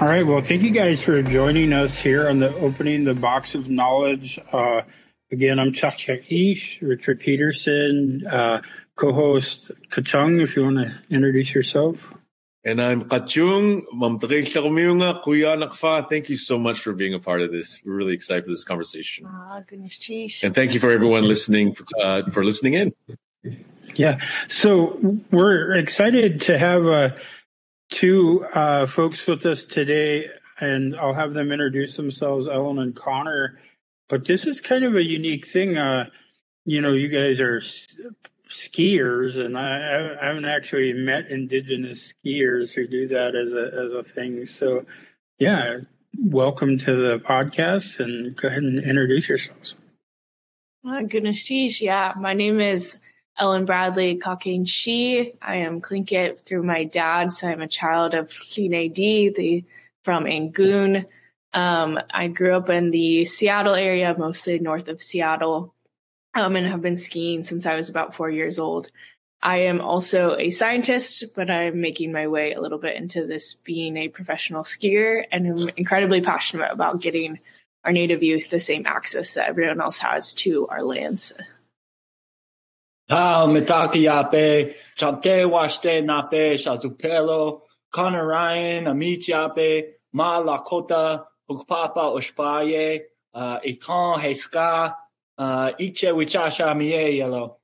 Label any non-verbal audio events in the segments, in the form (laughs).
All right. Well, thank you guys for joining us here on the opening the box of knowledge. Uh, again, I'm Chuck Ish, Richard Peterson, uh, co-host Kachung. If you want to introduce yourself. And I'm Kachung, Kuya Nakfa. Thank you so much for being a part of this. We're really excited for this conversation. Ah, goodness, cheese. And thank you for everyone listening uh, for listening in. Yeah. So we're excited to have uh, two uh, folks with us today, and I'll have them introduce themselves, Ellen and Connor. But this is kind of a unique thing. Uh, you know, you guys are skiers, and I, I, haven't actually met indigenous skiers who do that as a as a thing. So, yeah, welcome to the podcast, and go ahead and introduce yourselves. My goodness, geez, yeah, my name is Ellen Bradley Kakéin Shee. I am Tlingit through my dad, so I'm a child of Cline the from Angoon. Um, I grew up in the Seattle area, mostly north of Seattle, um, and have been skiing since I was about four years old. I am also a scientist, but I'm making my way a little bit into this being a professional skier, and I'm incredibly passionate about getting our native youth the same access that everyone else has to our lands. Hal Mitaki Yape, Chapke Washte Nape, Shazupelo, Connor Ryan, Amit Yape, Ma Lakota, Ukpapa Ushpaye, uh, Ikan Heska, uh, Iche Wichasha Mie Yellow.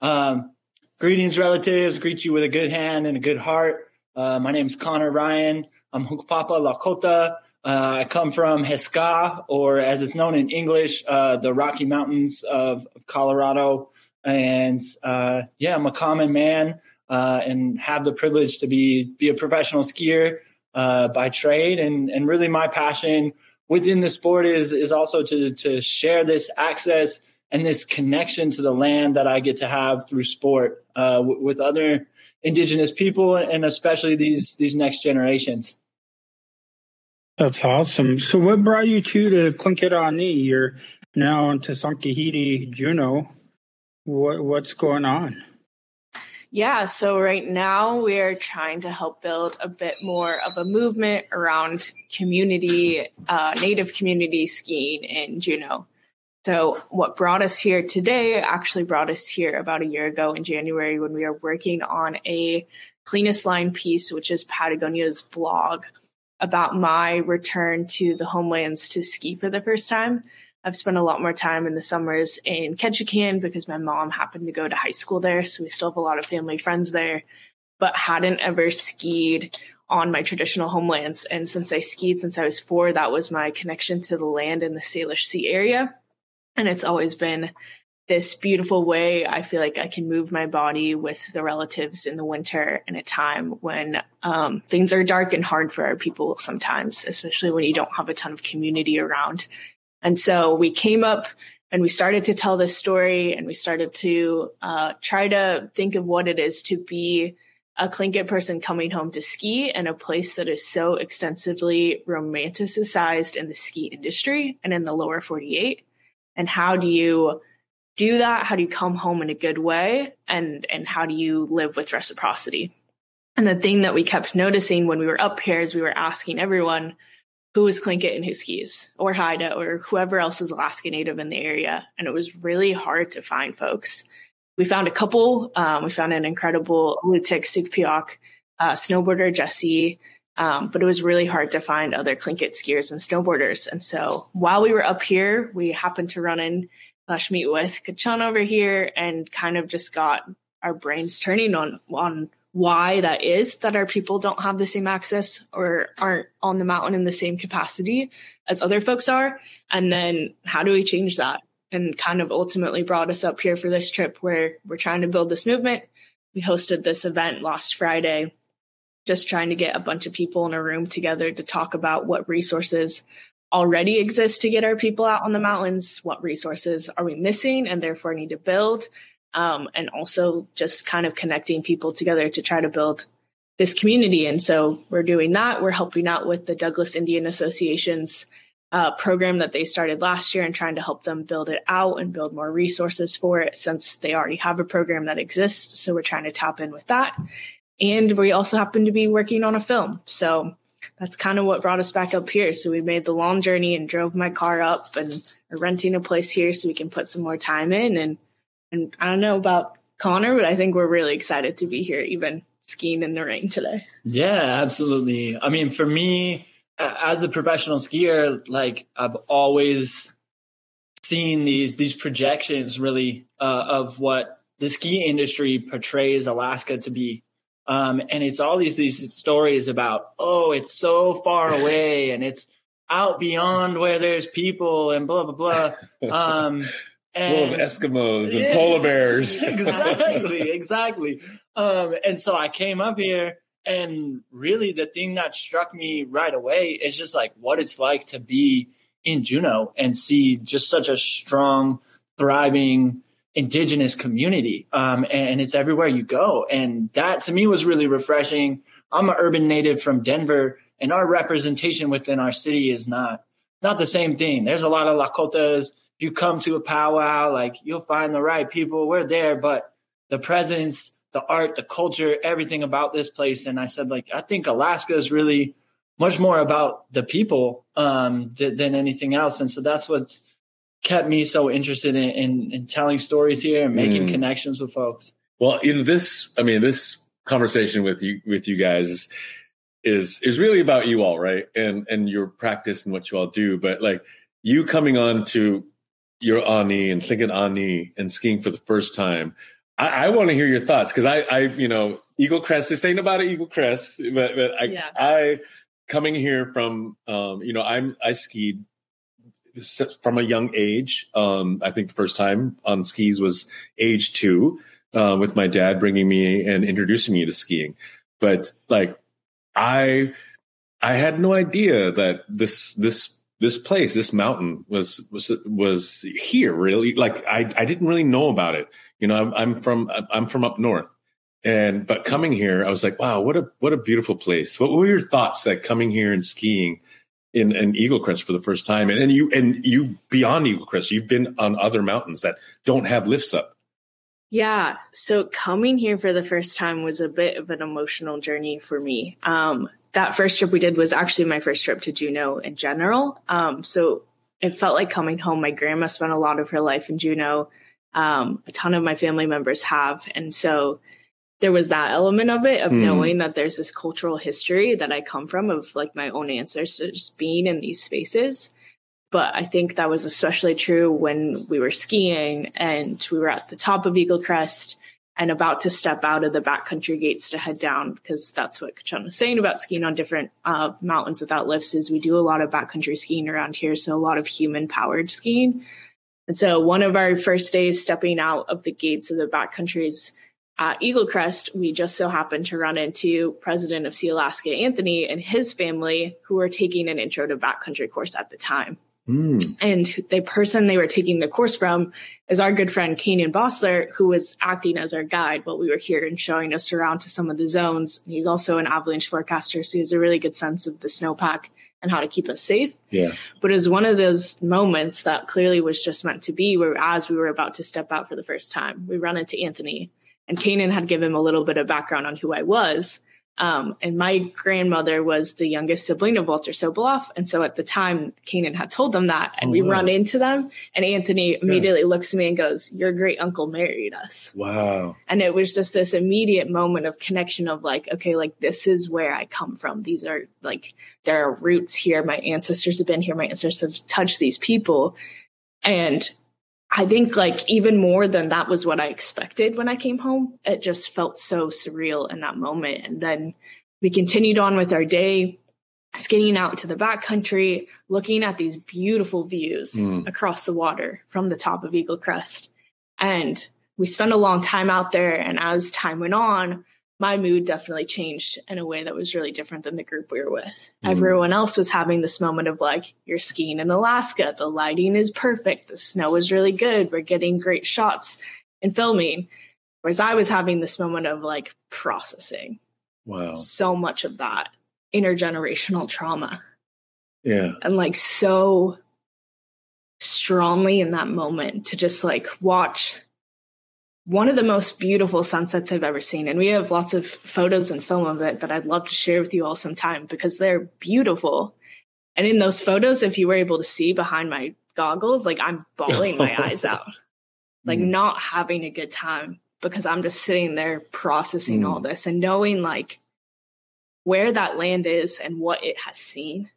Um, greetings, relatives. Greet you with a good hand and a good heart. Uh, my name is Connor Ryan. I'm Hunkpapa Lakota. Uh, I come from Heska, or as it's known in English, uh, the Rocky Mountains of Colorado. And uh, yeah, I'm a common man uh, and have the privilege to be be a professional skier uh, by trade. And and really, my passion within the sport is is also to to share this access and this connection to the land that I get to have through sport uh, w- with other indigenous people and especially these these next generations. That's awesome. So, what brought you to to Tlingit You're now on Sankahiti Juneau. What, what's going on? Yeah, so right now we are trying to help build a bit more of a movement around community, uh, native community skiing in Juneau. So, what brought us here today actually brought us here about a year ago in January when we were working on a cleanest line piece, which is Patagonia's blog about my return to the homelands to ski for the first time. I've spent a lot more time in the summers in Ketchikan because my mom happened to go to high school there. So we still have a lot of family friends there, but hadn't ever skied on my traditional homelands. And since I skied since I was four, that was my connection to the land in the Salish Sea area. And it's always been this beautiful way I feel like I can move my body with the relatives in the winter in a time when um, things are dark and hard for our people sometimes, especially when you don't have a ton of community around. And so we came up and we started to tell this story and we started to uh, try to think of what it is to be a Tlingit person coming home to ski in a place that is so extensively romanticized in the ski industry and in the lower 48. And how do you do that? How do you come home in a good way? And, and how do you live with reciprocity? And the thing that we kept noticing when we were up here is we were asking everyone, who was Tlingit and his skis or Haida or whoever else was Alaska Native in the area. And it was really hard to find folks. We found a couple. Um, we found an incredible Lutik Sigpiok uh, snowboarder, Jesse. Um, but it was really hard to find other Tlingit skiers and snowboarders. And so while we were up here, we happened to run in slash meet with Kachan over here and kind of just got our brains turning on on why that is that our people don't have the same access or aren't on the mountain in the same capacity as other folks are. And then how do we change that? And kind of ultimately brought us up here for this trip where we're trying to build this movement. We hosted this event last Friday, just trying to get a bunch of people in a room together to talk about what resources already exist to get our people out on the mountains, what resources are we missing and therefore need to build, um, and also just kind of connecting people together to try to build this community. And so we're doing that. We're helping out with the Douglas Indian Association's uh, program that they started last year and trying to help them build it out and build more resources for it since they already have a program that exists. So we're trying to tap in with that. And we also happen to be working on a film. So that's kind of what brought us back up here. So we made the long journey and drove my car up and are renting a place here so we can put some more time in. And, and I don't know about Connor, but I think we're really excited to be here, even skiing in the rain today. Yeah, absolutely. I mean, for me, as a professional skier, like I've always seen these these projections really uh, of what the ski industry portrays Alaska to be. Um, and it's all these these stories about oh, it's so far (laughs) away and it's out beyond where there's people and blah blah blah. (laughs) Um, and, Full of Eskimos and yeah, polar bears. (laughs) exactly, exactly. Um, and so I came up here, and really the thing that struck me right away is just like what it's like to be in Juneau and see just such a strong, thriving indigenous community. Um, and it's everywhere you go. And that to me was really refreshing. I'm an urban native from Denver and our representation within our city is not, not the same thing. There's a lot of Lakotas. You come to a powwow, like you'll find the right people. We're there, but the presence, the art, the culture, everything about this place. And I said, like, I think Alaska is really much more about the people um, th- than anything else. And so that's what's kept me so interested in, in, in telling stories here and making mm. connections with folks. Well, in this, I mean, this conversation with you, with you guys is, is, is really about you all, right? And, and your practice and what you all do. But like you coming on to your Ani and thinking Ani and skiing for the first time, I, I want to hear your thoughts because I, I, you know, Eagle Crest. This ain't about an Eagle Crest, but, but I, yeah. I coming here from, um, you know, I'm I skied from a young age. Um, I think the first time on skis was age two, uh, with my dad bringing me and introducing me to skiing. But like, I, I had no idea that this this this place, this mountain was was was here. Really, like I I didn't really know about it. You know, I'm, I'm from I'm from up north, and but coming here, I was like, wow, what a what a beautiful place. What were your thoughts like coming here and skiing in an Eagle Crest for the first time? And, and you and you beyond Eagle Crest, you've been on other mountains that don't have lifts up. Yeah. So coming here for the first time was a bit of an emotional journey for me. Um, that first trip we did was actually my first trip to Juneau in general. Um, so it felt like coming home. My grandma spent a lot of her life in Juneau. Um, a ton of my family members have. And so there was that element of it of mm. knowing that there's this cultural history that I come from of like my own ancestors being in these spaces. But I think that was especially true when we were skiing and we were at the top of Eagle Crest and about to step out of the backcountry gates to head down because that's what Kachan was saying about skiing on different uh, mountains without lifts is we do a lot of backcountry skiing around here. So a lot of human powered skiing. And so one of our first days stepping out of the gates of the backcountries at Eagle Crest, we just so happened to run into President of Sealaska, Anthony, and his family, who were taking an intro to backcountry course at the time. Mm. And the person they were taking the course from is our good friend Kanan Bossler, who was acting as our guide while we were here and showing us around to some of the zones. He's also an avalanche forecaster, so he has a really good sense of the snowpack and how to keep us safe. Yeah. But it was one of those moments that clearly was just meant to be where as we were about to step out for the first time, we run into Anthony and Kanan had given him a little bit of background on who I was. Um, and my grandmother was the youngest sibling of Walter Soboleff. And so at the time, Kanan had told them that. And oh, we wow. run into them. And Anthony immediately yeah. looks at me and goes, Your great uncle married us. Wow. And it was just this immediate moment of connection of like, okay, like this is where I come from. These are like, there are roots here. My ancestors have been here. My ancestors have touched these people. And I think like even more than that was what I expected when I came home. It just felt so surreal in that moment. And then we continued on with our day, skiing out to the backcountry, looking at these beautiful views mm. across the water from the top of Eagle Crest. And we spent a long time out there. And as time went on, my mood definitely changed in a way that was really different than the group we were with. Mm. Everyone else was having this moment of like, you're skiing in Alaska, the lighting is perfect, the snow is really good, we're getting great shots and filming. Whereas I was having this moment of like processing. Wow. So much of that intergenerational trauma. Yeah. And like so strongly in that moment to just like watch one of the most beautiful sunsets I've ever seen. And we have lots of photos and film of it that I'd love to share with you all sometime because they're beautiful. And in those photos, if you were able to see behind my goggles, like I'm bawling my (laughs) eyes out, like mm. not having a good time because I'm just sitting there processing mm. all this and knowing like where that land is and what it has seen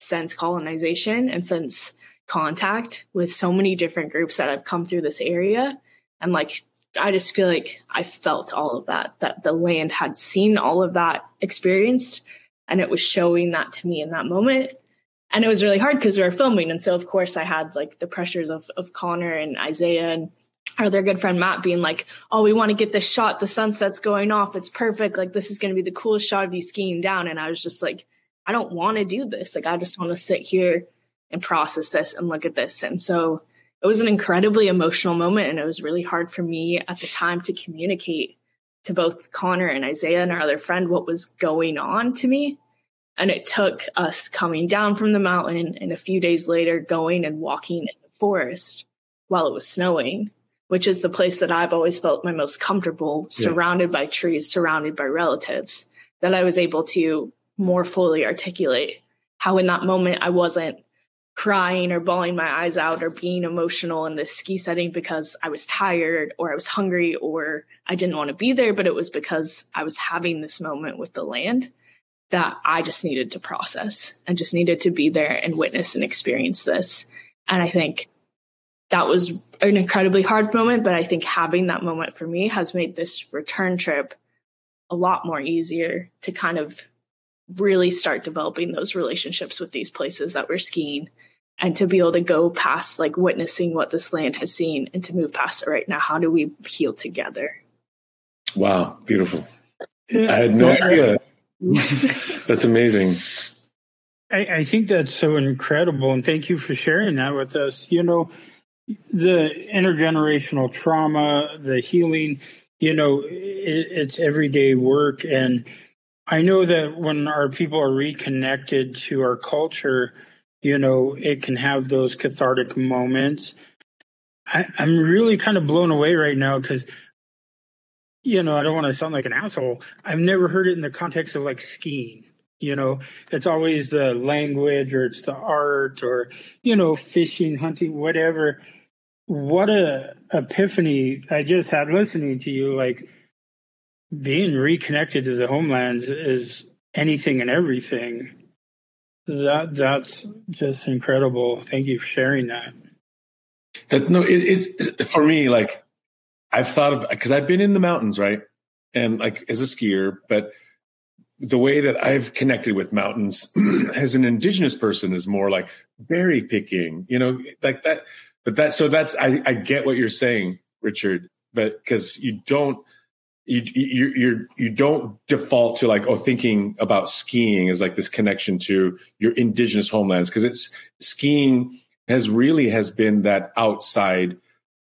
since colonization and since contact with so many different groups that have come through this area. And like, I just feel like I felt all of that, that the land had seen all of that experienced and it was showing that to me in that moment. And it was really hard because we were filming. And so, of course, I had like the pressures of, of Connor and Isaiah and our other good friend Matt being like, Oh, we want to get this shot. The sunset's going off. It's perfect. Like, this is going to be the coolest shot of you skiing down. And I was just like, I don't want to do this. Like, I just want to sit here and process this and look at this. And so it was an incredibly emotional moment. And it was really hard for me at the time to communicate to both Connor and Isaiah and our other friend what was going on to me. And it took us coming down from the mountain and a few days later going and walking in the forest while it was snowing, which is the place that I've always felt my most comfortable, yeah. surrounded by trees, surrounded by relatives, that I was able to more fully articulate how in that moment I wasn't crying or bawling my eyes out or being emotional in this ski setting because I was tired or I was hungry or I didn't want to be there, but it was because I was having this moment with the land that I just needed to process and just needed to be there and witness and experience this. And I think that was an incredibly hard moment, but I think having that moment for me has made this return trip a lot more easier to kind of really start developing those relationships with these places that we're skiing and to be able to go past like witnessing what this land has seen and to move past it right now. How do we heal together? Wow. Beautiful. I had no idea. (laughs) That's amazing. I, I think that's so incredible and thank you for sharing that with us. You know the intergenerational trauma the healing you know it, it's everyday work and i know that when our people are reconnected to our culture you know, it can have those cathartic moments. I, am really kind of blown away right now because, you know, I don't want to sound like an asshole. I've never heard it in the context of like skiing. You know, it's always the language or it's the art or, you know, fishing, hunting, whatever. What a epiphany I just had listening to you. Like being reconnected to the homeland is anything and everything. That that's just incredible. Thank you for sharing that. That no, it, it's for me like I've thought of because I've been in the mountains, right, and like as a skier, but the way that I've connected with mountains (clears throat) as an indigenous person is more like berry picking, you know, like that. But that so that's I, I get what you're saying, Richard, but because you don't you you you you don't default to like oh thinking about skiing as like this connection to your indigenous homelands because it's skiing has really has been that outside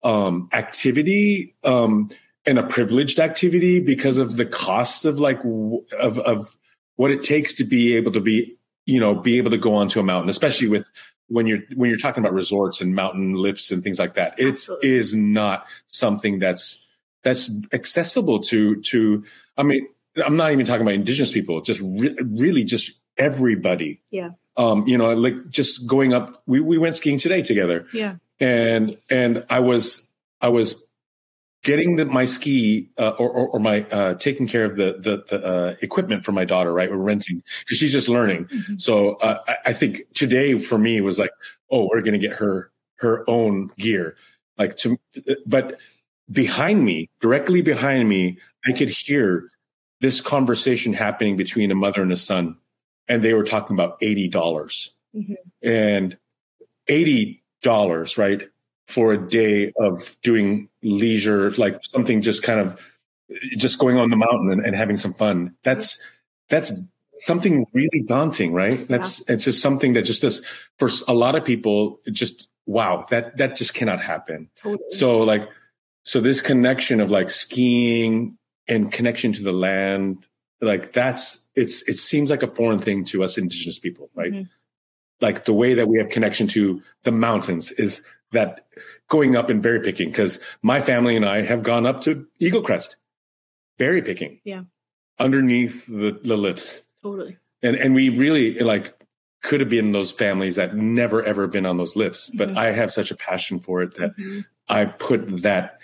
um activity um and a privileged activity because of the costs of like w- of of what it takes to be able to be you know be able to go onto a mountain especially with when you're when you're talking about resorts and mountain lifts and things like that. It is not something that's that's accessible to to i mean i'm not even talking about indigenous people just re- really just everybody yeah um you know like just going up we we went skiing today together yeah and and i was i was getting the, my ski uh, or, or, or, my uh, taking care of the the, the uh, equipment for my daughter. Right, we're renting because she's just learning. Mm-hmm. So uh, I, I, think today for me was like, oh, we're going to get her her own gear. Like to, but behind me, directly behind me, I could hear this conversation happening between a mother and a son. And they were talking about $80. mm-hmm. And $80, right? For a day of doing leisure, like something just kind of just going on the mountain and, and having some fun. That's, that's something really daunting, right? That's, yeah. it's just something that just does for a lot of people, just, wow, that, that just cannot happen. Totally. So like, so this connection of like skiing and connection to the land like that's it's it seems like a foreign thing to us indigenous people right mm-hmm. like the way that we have connection to the mountains is that going up and berry picking because my family and I have gone up to Eagle Crest berry picking. Yeah. Underneath the, the lifts. Totally. And and we really like could have been those families that never ever been on those lifts. But Mhm. I have such a passion for it that Mhm. I put that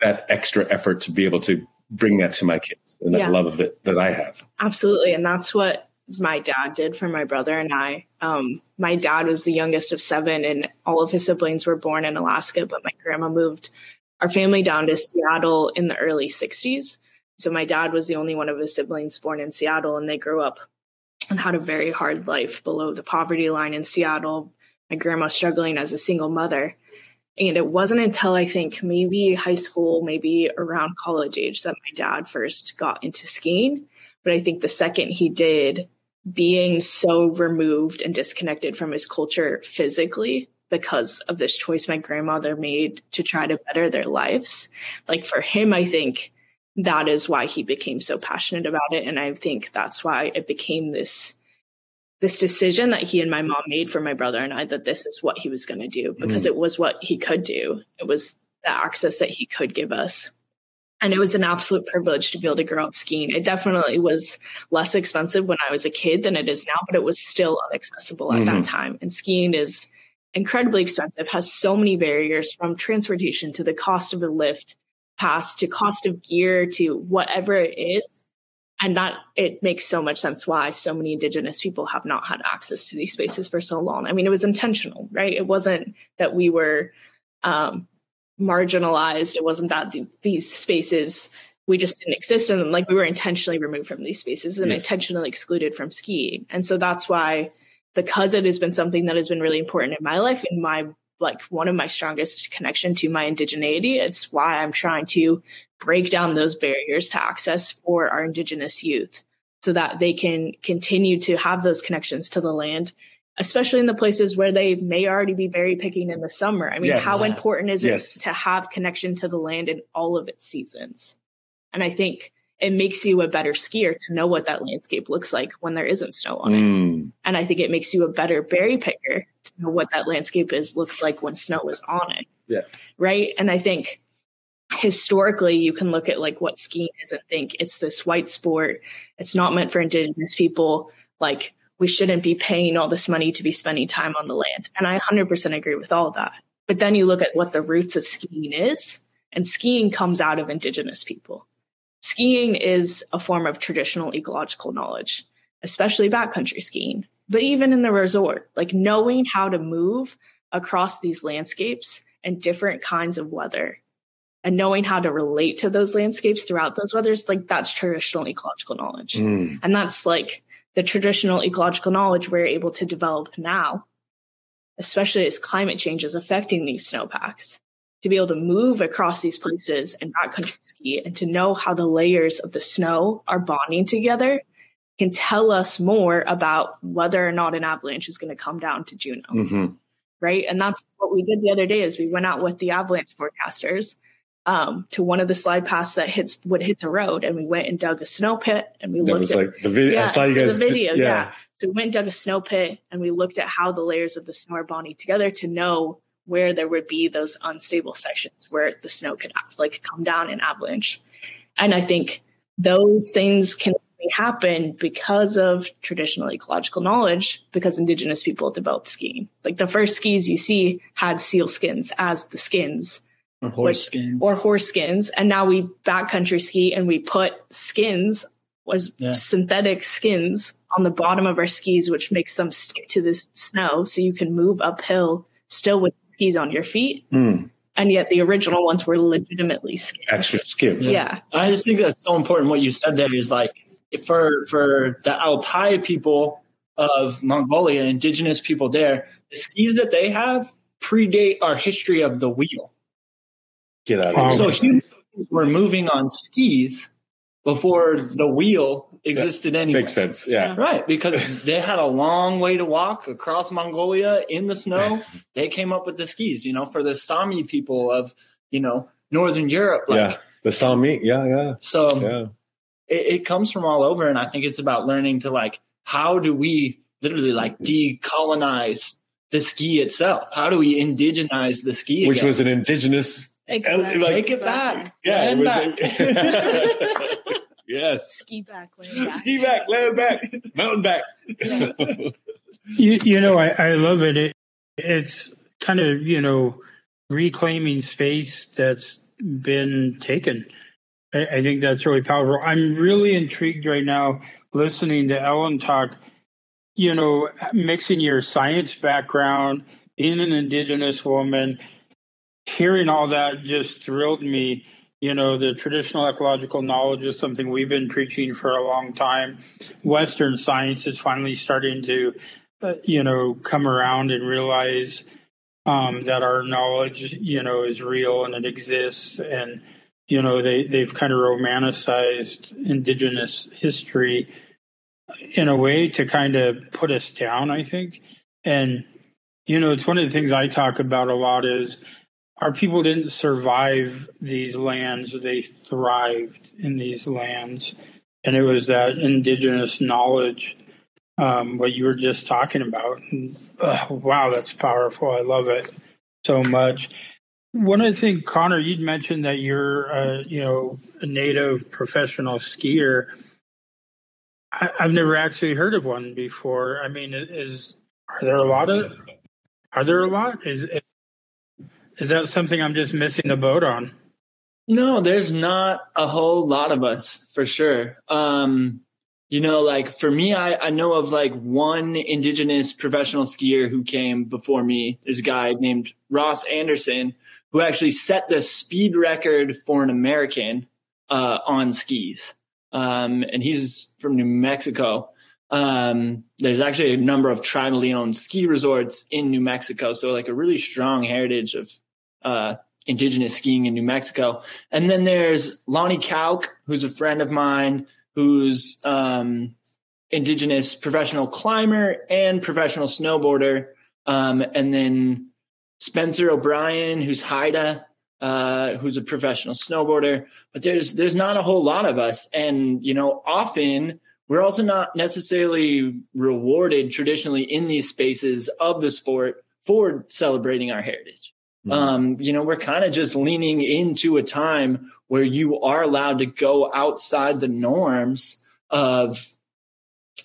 that extra effort to be able to bring that to my kids and that love of it that I have. Absolutely. And that's what my dad did for my brother and I. Um, my dad was the youngest of seven, and all of his siblings were born in Alaska, but my grandma moved our family down to Seattle in the early 60s. So my dad was the only one of his siblings born in Seattle, and they grew up and had a very hard life below the poverty line in Seattle. My grandma struggling as a single mother. And it wasn't until I think maybe high school, maybe around college age, that my dad first got into skiing. But I think the second he did, being so removed and disconnected from his culture physically because of this choice my grandmother made to try to better their lives, like for him, I think that is why he became so passionate about it. And I think that's why it became this this decision that he and my mom made for my brother and I that this is what he was going to do because Mm. it was what he could do. It was the access that he could give us. And it was an absolute privilege to be able to grow up skiing. It definitely was less expensive when I was a kid than it is now, but it was still inaccessible at that time. And skiing is incredibly expensive, has so many barriers from transportation to the cost of a lift pass to cost of gear to whatever it is and that it makes so much sense why so many indigenous people have not had access to these spaces for so long. I mean it was intentional right? It wasn't that we were um, marginalized. It wasn't that the, these spaces we just didn't exist in them. Like we were intentionally removed from these spaces and Yes. intentionally excluded from skiing. And so that's why because it has been something that has been really important in my life and my like one of my strongest connection to my indigeneity it's why i'm trying to break down those barriers to access for our indigenous youth so that they can continue to have those connections to the land especially in the places where they may already be berry picking in the summer i mean Yes. how important is Yes. it to have connection to the land in all of its seasons and i think it makes you a better skier to know what that landscape looks like when there isn't snow on it Mm. and I think it makes you a better berry picker to know what that landscape is looks like when snow is on it. Yeah. Right. And I think historically you can look at like what skiing is and think it's this white sport. It's not meant for indigenous people. Like we shouldn't be paying all this money to be spending time on the land. And I 100% agree with all that. But then you look at what the roots of skiing is and skiing comes out of indigenous people. Skiing is a form of traditional ecological knowledge especially backcountry skiing, but even in the resort, like knowing how to move across these landscapes and different kinds of weather and knowing how to relate to those landscapes throughout those weathers, like that's traditional ecological knowledge. Mm. And that's like the traditional ecological knowledge we're able to develop now, especially as climate change is affecting these snowpacks. To be able to move across these places and backcountry ski and to know how the layers of the snow are bonding together can tell us more about whether or not an avalanche is going to come down to Juneau hmm right? And that's what we did the other day is we went out with the avalanche forecasters um, to one of the slide paths that hits would hit the road, and we went and dug a snow pit, and we That looked was at like the video. I saw you guys. the video, did- yeah. So we went and dug a snow pit, and we looked at how the layers of the snow are bonding together to know where there would be those unstable sections where the snow could like come down in avalanche. And I think those things can only happen because of traditional ecological knowledge, because indigenous people developed skiing. Like the first skis you see had seal skins as the skins Or horse Which- skins. or horse skins. And now we backcountry ski and we put skins was Yeah. synthetic skins on the bottom of our skis, which makes them stick to the snow so you can move uphill still with skis on your feet. Mm. And yet the original ones were legitimately skins. Extra skims. Yeah. I just think that's so important. What you said there is like for for the Altai people of Mongolia, indigenous people there, the skis that they have predate our history of the wheel. Get out of here. So um, humans were moving on skis before the wheel existed anyway. Makes sense. Yeah. Right, because they had a long way to walk across Mongolia in the snow. (laughs) They came up with the skis, you know, for the Sami people of, you know, Northern Europe. Like, yeah. The Sami. Yeah. Yeah. So um, Yeah. it, it comes from all over. And I think it's about learning to like, how do we literally like decolonize the ski itself? How do we indigenize the ski? Which again? was an indigenous. Exactly. Like- Take it back. Yeah, it Land was. back. a- (laughs) yes. Ski back, land back. Ski back, land back, mountain back. You, you know, I, I love it. it. It's kind of, you know, reclaiming space that's been taken. I, I think that's really powerful. I'm really intrigued right now listening to Ellen talk, you know, mixing your science background, being an Indigenous woman, hearing all that just thrilled me. You know, the traditional ecological knowledge is something we've been preaching for a long time. Western science is finally starting to uh, you know, come around and realize um, that our knowledge, you know, is real and it exists. And, you know, they, they've kind of romanticized indigenous history in a way to kind of put us down, I think. And, you know, it's one of the things I talk about a lot is our people didn't survive these lands, they thrived in these lands. And it was that indigenous knowledge um, what you were just talking about. And, uh, wow, that's powerful. I love it so much. One of the Connor, you'd mentioned that you're, uh, you know, a native professional skier. I, I've never actually heard of one before. I mean, is are there a lot of? Are there a lot? Is is that something I'm just missing the boat on? No, there's not a whole lot of us for sure. Um, you know, like for me, I, I know of like one indigenous professional skier who came before me. There's a guy named Ross Anderson who actually set the speed record for an American uh, on skis. Um, and he's from New Mexico. Um, there's actually a number of tribally owned ski resorts in New Mexico. So like a really strong heritage of uh, indigenous skiing in New Mexico. And then there's Lonnie Kauk, who's a friend of mine who's um, indigenous professional climber and professional snowboarder. Um, and then Spencer O'Brien, who's Haida, uh, who's a professional snowboarder. But there's there's not a whole lot of us, and you know, often we're also not necessarily rewarded traditionally in these spaces of the sport for celebrating our heritage. Mhm. Um, you know, we're kind of just leaning into a time where you are allowed to go outside the norms of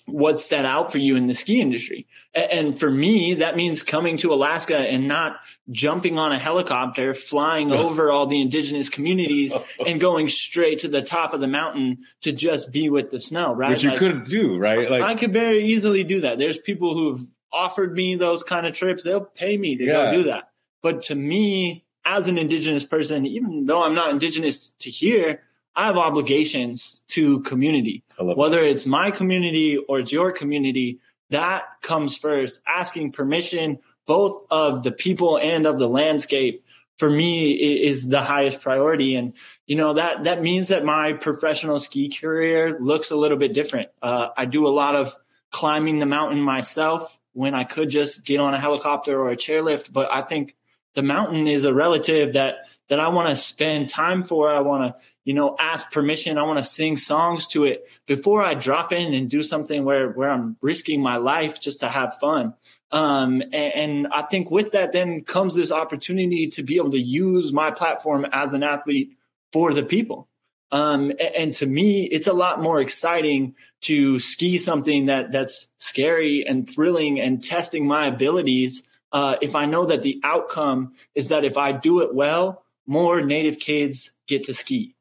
what's set out for you in the ski industry. And for me, that means coming to Alaska and not jumping on a helicopter, flying (laughs) over all the indigenous communities (laughs) and going straight to the top of the mountain to just be with the snow, right? Which you Like, could do, right? Like, I could very easily do that. There's people who've offered me those kind of trips. They'll pay me to Yeah. go do that. But to me, as an indigenous person, even though I'm not indigenous to here, I have obligations to community. Whether it's my community or it's your community, that comes first. Asking permission, both of the people and of the landscape, for me is the highest priority. And you know that that means that my professional ski career looks a little bit different. Uh, I do a lot of climbing the mountain myself when I could just get on a helicopter or a chairlift. But I think the mountain is a relative that that I want to spend time for. I want to, you know, ask permission. I want to sing songs to it before I drop in and do something where where I'm risking my life just to have fun. Um, and, and I think with that then comes this opportunity to be able to use my platform as an athlete for the people. Um, a- and, to me, it's a lot more exciting to ski something that that's scary and thrilling and testing my abilities. Uh, if I know that the outcome is that if I do it well, more native kids get to ski.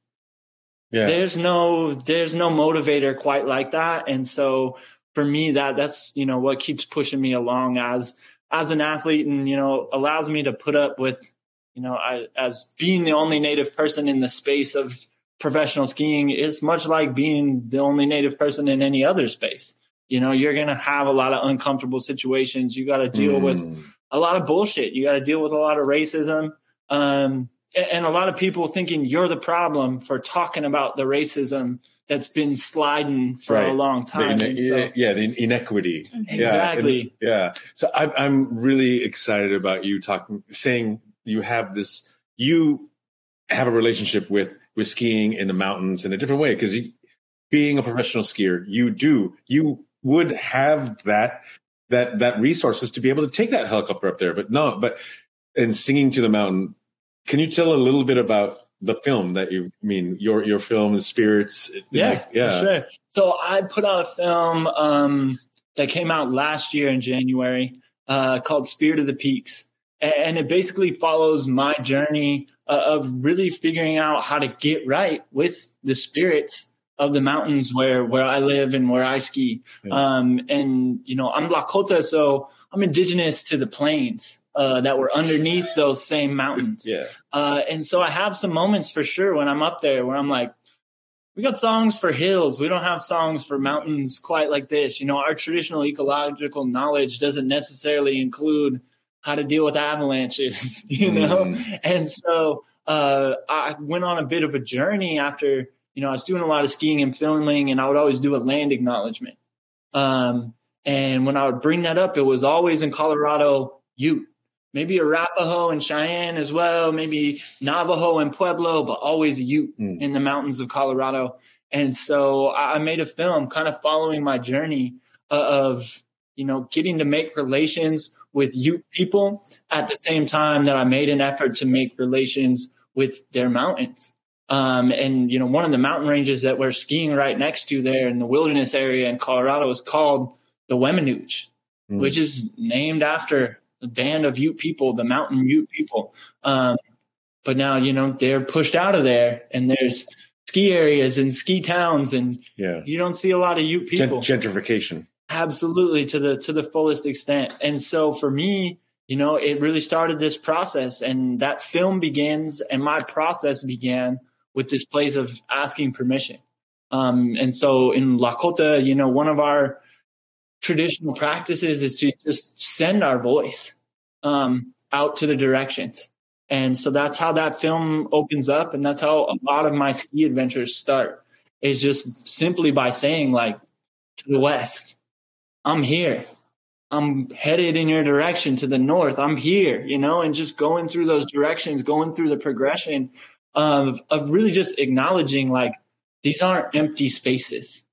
yeah. There's no there's no motivator quite like that. And so for me that that's you know what keeps pushing me along as as an athlete and you know allows me to put up with you know I, as being the only native person in the space of professional skiing is much like being the only native person in any other space. You know, you're going to have a lot of uncomfortable situations. You got to deal with Mm. A lot of bullshit. You got to deal with a lot of racism. Um, a- and a lot of people thinking you're the problem for talking about the racism that's been sliding for a Right. long The time. ine- And so- yeah, the inequity. Yeah, exactly. and- Yeah. So I'm I'm really excited about you talking, saying you have this, you have a relationship with with skiing in the mountains in a different way because being a professional skier, you do you would have that that that resources to be able to take that helicopter up there. But no, but and singing to the mountain. Can you tell a little bit about the film that you I mean your your film the spirits? Yeah, like, yeah. Sure. So I put out a film um, that came out last year in January uh, called Spirit of the Peaks, and it basically follows my journey uh, of really figuring out how to get right with the spirits of the mountains where where I live and where I ski. Yeah. Um, and you know, I'm Lakota, so I'm indigenous to the plains uh, that were underneath those same mountains. (laughs) Yeah. Uh, and so I have some moments for sure when I'm up there where I'm like, we got songs for hills. We don't have songs for mountains quite like this. You know, our traditional ecological knowledge doesn't necessarily include how to deal with avalanches, (laughs) you know? Mm. And so uh, I went on a bit of a journey after you know, I was doing a lot of skiing and filming, and I would always do a land acknowledgement. Um, and when I would bring that up, it was always in Colorado Ute, maybe Arapaho and Cheyenne as well, maybe Navajo and Pueblo, but always Ute mm. in the mountains of Colorado. And so I made a film kind of following my journey of, you know, getting to make relations with Ute people at the same time that I made an effort to make relations with their mountains. Um, and you know, one of the mountain ranges that we're skiing right next to there in the wilderness area in Colorado is called the Weminuche, mm. which is named after the band of Ute people, the mountain Ute people. Um, but now, you know, they're pushed out of there and there's ski areas and ski towns and yeah. you don't see a lot of Ute people. gentrification. Absolutely to the, to the fullest extent. And so for me, you know, it really started this process and that film begins and my process began with this place of asking permission. Um, and so in Lakota, you know, one of our traditional practices is to just send our voice um, out to the directions. And so that's how that film opens up. And that's how a lot of my ski adventures start is just simply by saying like to the West, I'm here. I'm headed in your direction to the North. I'm here, you know, and just going through those directions, going through the progression of of really just acknowledging like these aren't empty spaces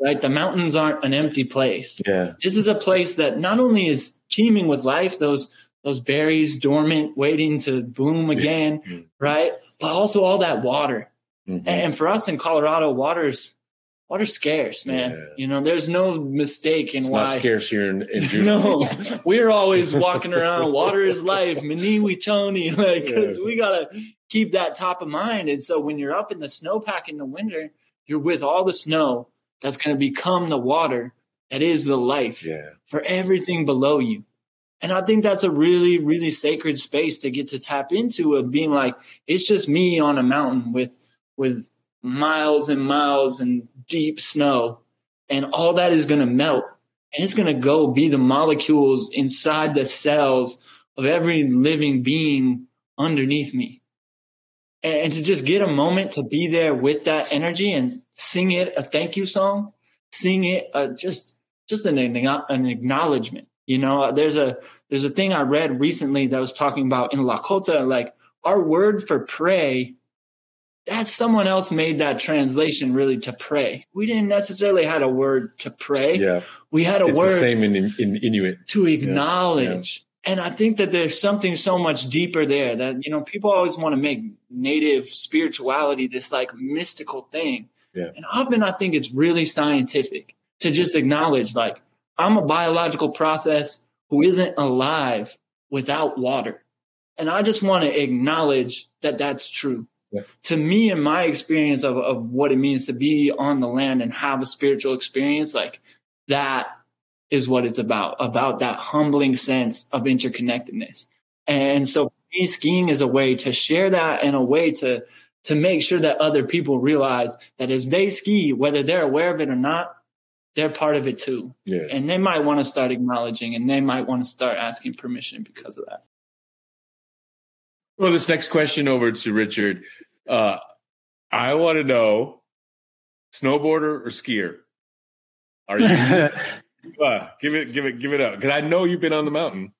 right? The mountains aren't an empty place. Yeah. This is a place that not only is teeming with life those those berries dormant waiting to bloom again mm-hmm. right? But also all that water. Mm-hmm. and for us in colorado water's water's scarce man yeah. you know there's no mistake in it's why not scarce here in, in (laughs) June. no we're always walking around water is life (laughs) mni wiconi (laughs) like because yeah. we gotta keep that top of mind. And so when you're up in the snowpack in the winter, you're with all the snow that's going to become the water that is the life yeah. for everything below you. And I think that's a really, really sacred space to get to tap into of being like, it's just me on a mountain with, with miles and miles and deep snow. And all that is going to melt and it's going to go be the molecules inside the cells of every living being underneath me and to just get a moment to be there with that energy and sing it a thank you song, sing it uh, just just an an acknowledgement. You know, there's a there's a thing I read recently that was talking about in Lakota, like our word for pray. That someone else made that translation really to pray. We didn't necessarily had a word to pray. Yeah, we had a it's word. Same in, in Inuit to acknowledge and I think that there's something so much deeper there that, you know, people always want to make native spirituality this like mystical thing. Yeah. And often I think it's really scientific to just acknowledge like I'm a biological process who isn't alive without water. And I just want to acknowledge that that's true. Yeah. To me and my experience of, of what it means to be on the land and have a spiritual experience, like that is what it's about, about that humbling sense of interconnectedness. And so me, skiing is a way to share that and a way to, to make sure that other people realize that as they ski, whether they're aware of it or not, they're part of it too. Yeah. And they might want to start acknowledging and they might want to start asking permission because of that. Well, this next question over to Richard. Uh, I want to know snowboarder or skier? Are you (laughs) Uh, give it, give it, give it up. Because I know you've been on the mountain.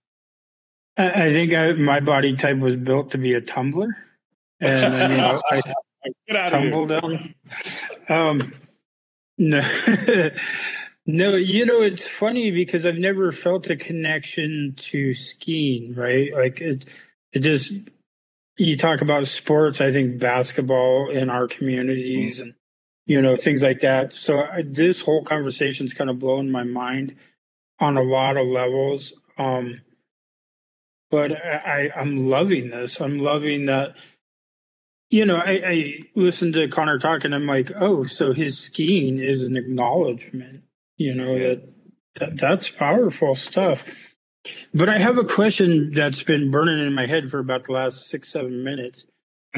I, I think I, my body type was built to be a tumbler, and you know I (laughs) tumble down. Um, no, (laughs) No, you know, it's funny because I've never felt a connection to skiing, right? Like it, it just, you talk about sports, I think basketball in our communities mm-hmm. and, you know, things like that. So I, this whole conversation's kind of blown my mind on a lot of levels. Um, but I, I, I'm loving this. I'm loving that you know, I, I listened to Connor talk and I'm like, oh, so his skiing is an acknowledgement you know that, that that's powerful stuff but i have a question that's been burning in my head for about the last six seven minutes.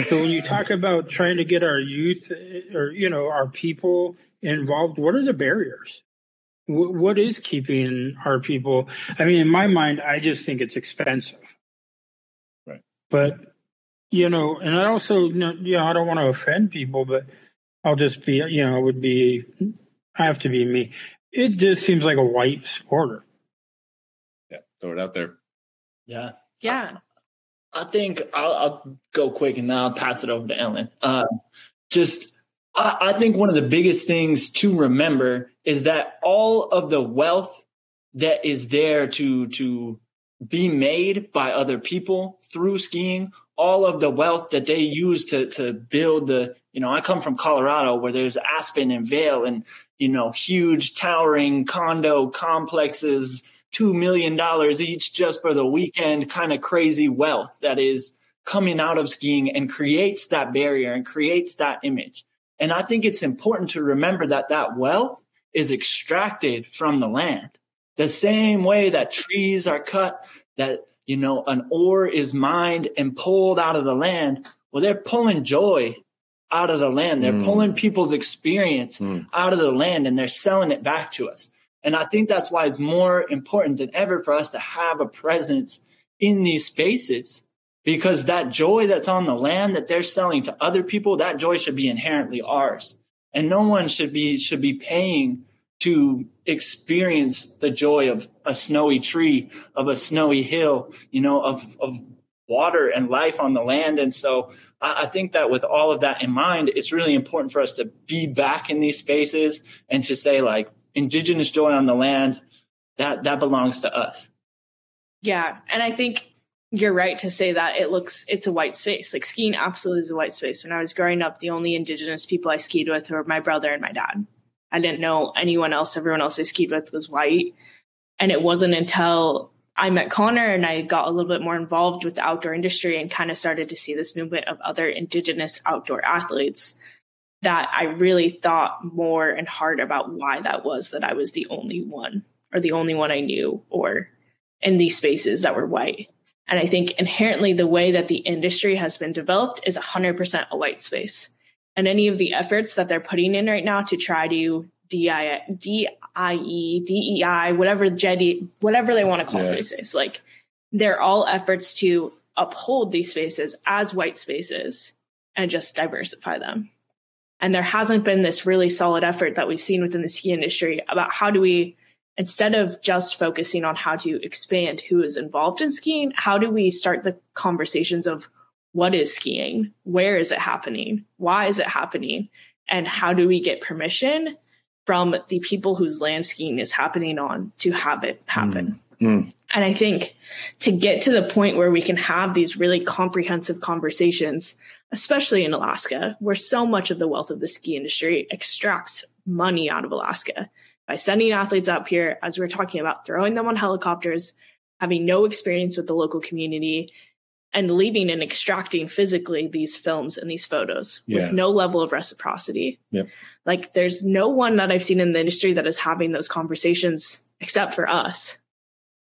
So when you (laughs) talk about trying to get our youth eh, or you know our people involved what are the barriers? What is keeping our people? I mean in my mind i just think it's expensive. Right. But you know and i also you know i don't want to offend people but i'll just be you know it would be i have to be me. It just seems like a white sporter. Yeah, throw it out there. Yeah. Yeah. I, I think I'll, I'll, go quick and then I'll pass it over to Ellen. Uh, just, I, I think one of the biggest things to remember is that all of the wealth that is there to to be made by other people through skiing all of the wealth that they use to to build the you know i come from colorado where there's aspen and vail and you know, huge towering condo complexes, $2 million each just for the weekend, kind of crazy wealth that is coming out of skiing and creates that barrier and creates that image. And I think it's important to remember that that wealth is extracted from the land. The same way that trees are cut, that, you know, an ore is mined and pulled out of the land. Well, they're pulling joy out of the land. They're mm. pulling people's experience mm. out of the land and they're selling it back to us. And I think that's why it's more important than ever for us to have a presence in these spaces because that joy that's on the land that they're selling to other people, that joy should be inherently ours. And no one should be, should be paying to experience the joy of a snowy tree, of a snowy hill, you know, of, of water and life on the land. And so I, I think that with all of that in mind, it's really important for us to be back in these spaces and to say like indigenous joy on the land, that, that belongs to us. Yeah. And I think you're right to say that it looks it's a white space. Like skiing absolutely is a white space. When I was growing up, the only indigenous people I skied with were my brother and my dad. I didn't know anyone else. Everyone else I skied with was white. And it wasn't until I met Connor and I got a little bit more involved with the outdoor industry and kind of started to see this movement of other indigenous outdoor athletes that I really thought more and hard about why that was that I was the only one or the only one I knew or in these spaces that were white. And I think inherently the way that the industry has been developed is 100% a white space. And any of the efforts that they're putting in right now to try to DI, DIE, DEI, whatever JEDI, whatever they want to call yeah. these spaces. Like they're all efforts to uphold these spaces as white spaces and just diversify them. And there hasn't been this really solid effort that we've seen within the ski industry about how do we, instead of just focusing on how to expand who is involved in skiing, how do we start the conversations of what is skiing? Where is it happening? Why is it happening? And how do we get permission from the people whose land skiing is happening on to have it happen. Mm. Mm. And I think to get to the point where we can have these really comprehensive conversations, especially in Alaska, where so much of the wealth of the ski industry extracts money out of Alaska by sending athletes up here, as we're talking about, throwing them on helicopters, having no experience with the local community, and leaving and extracting physically these films and these photos yeah. with no level of reciprocity. Yep. Like there's no one that I've seen in the industry that is having those conversations except for us.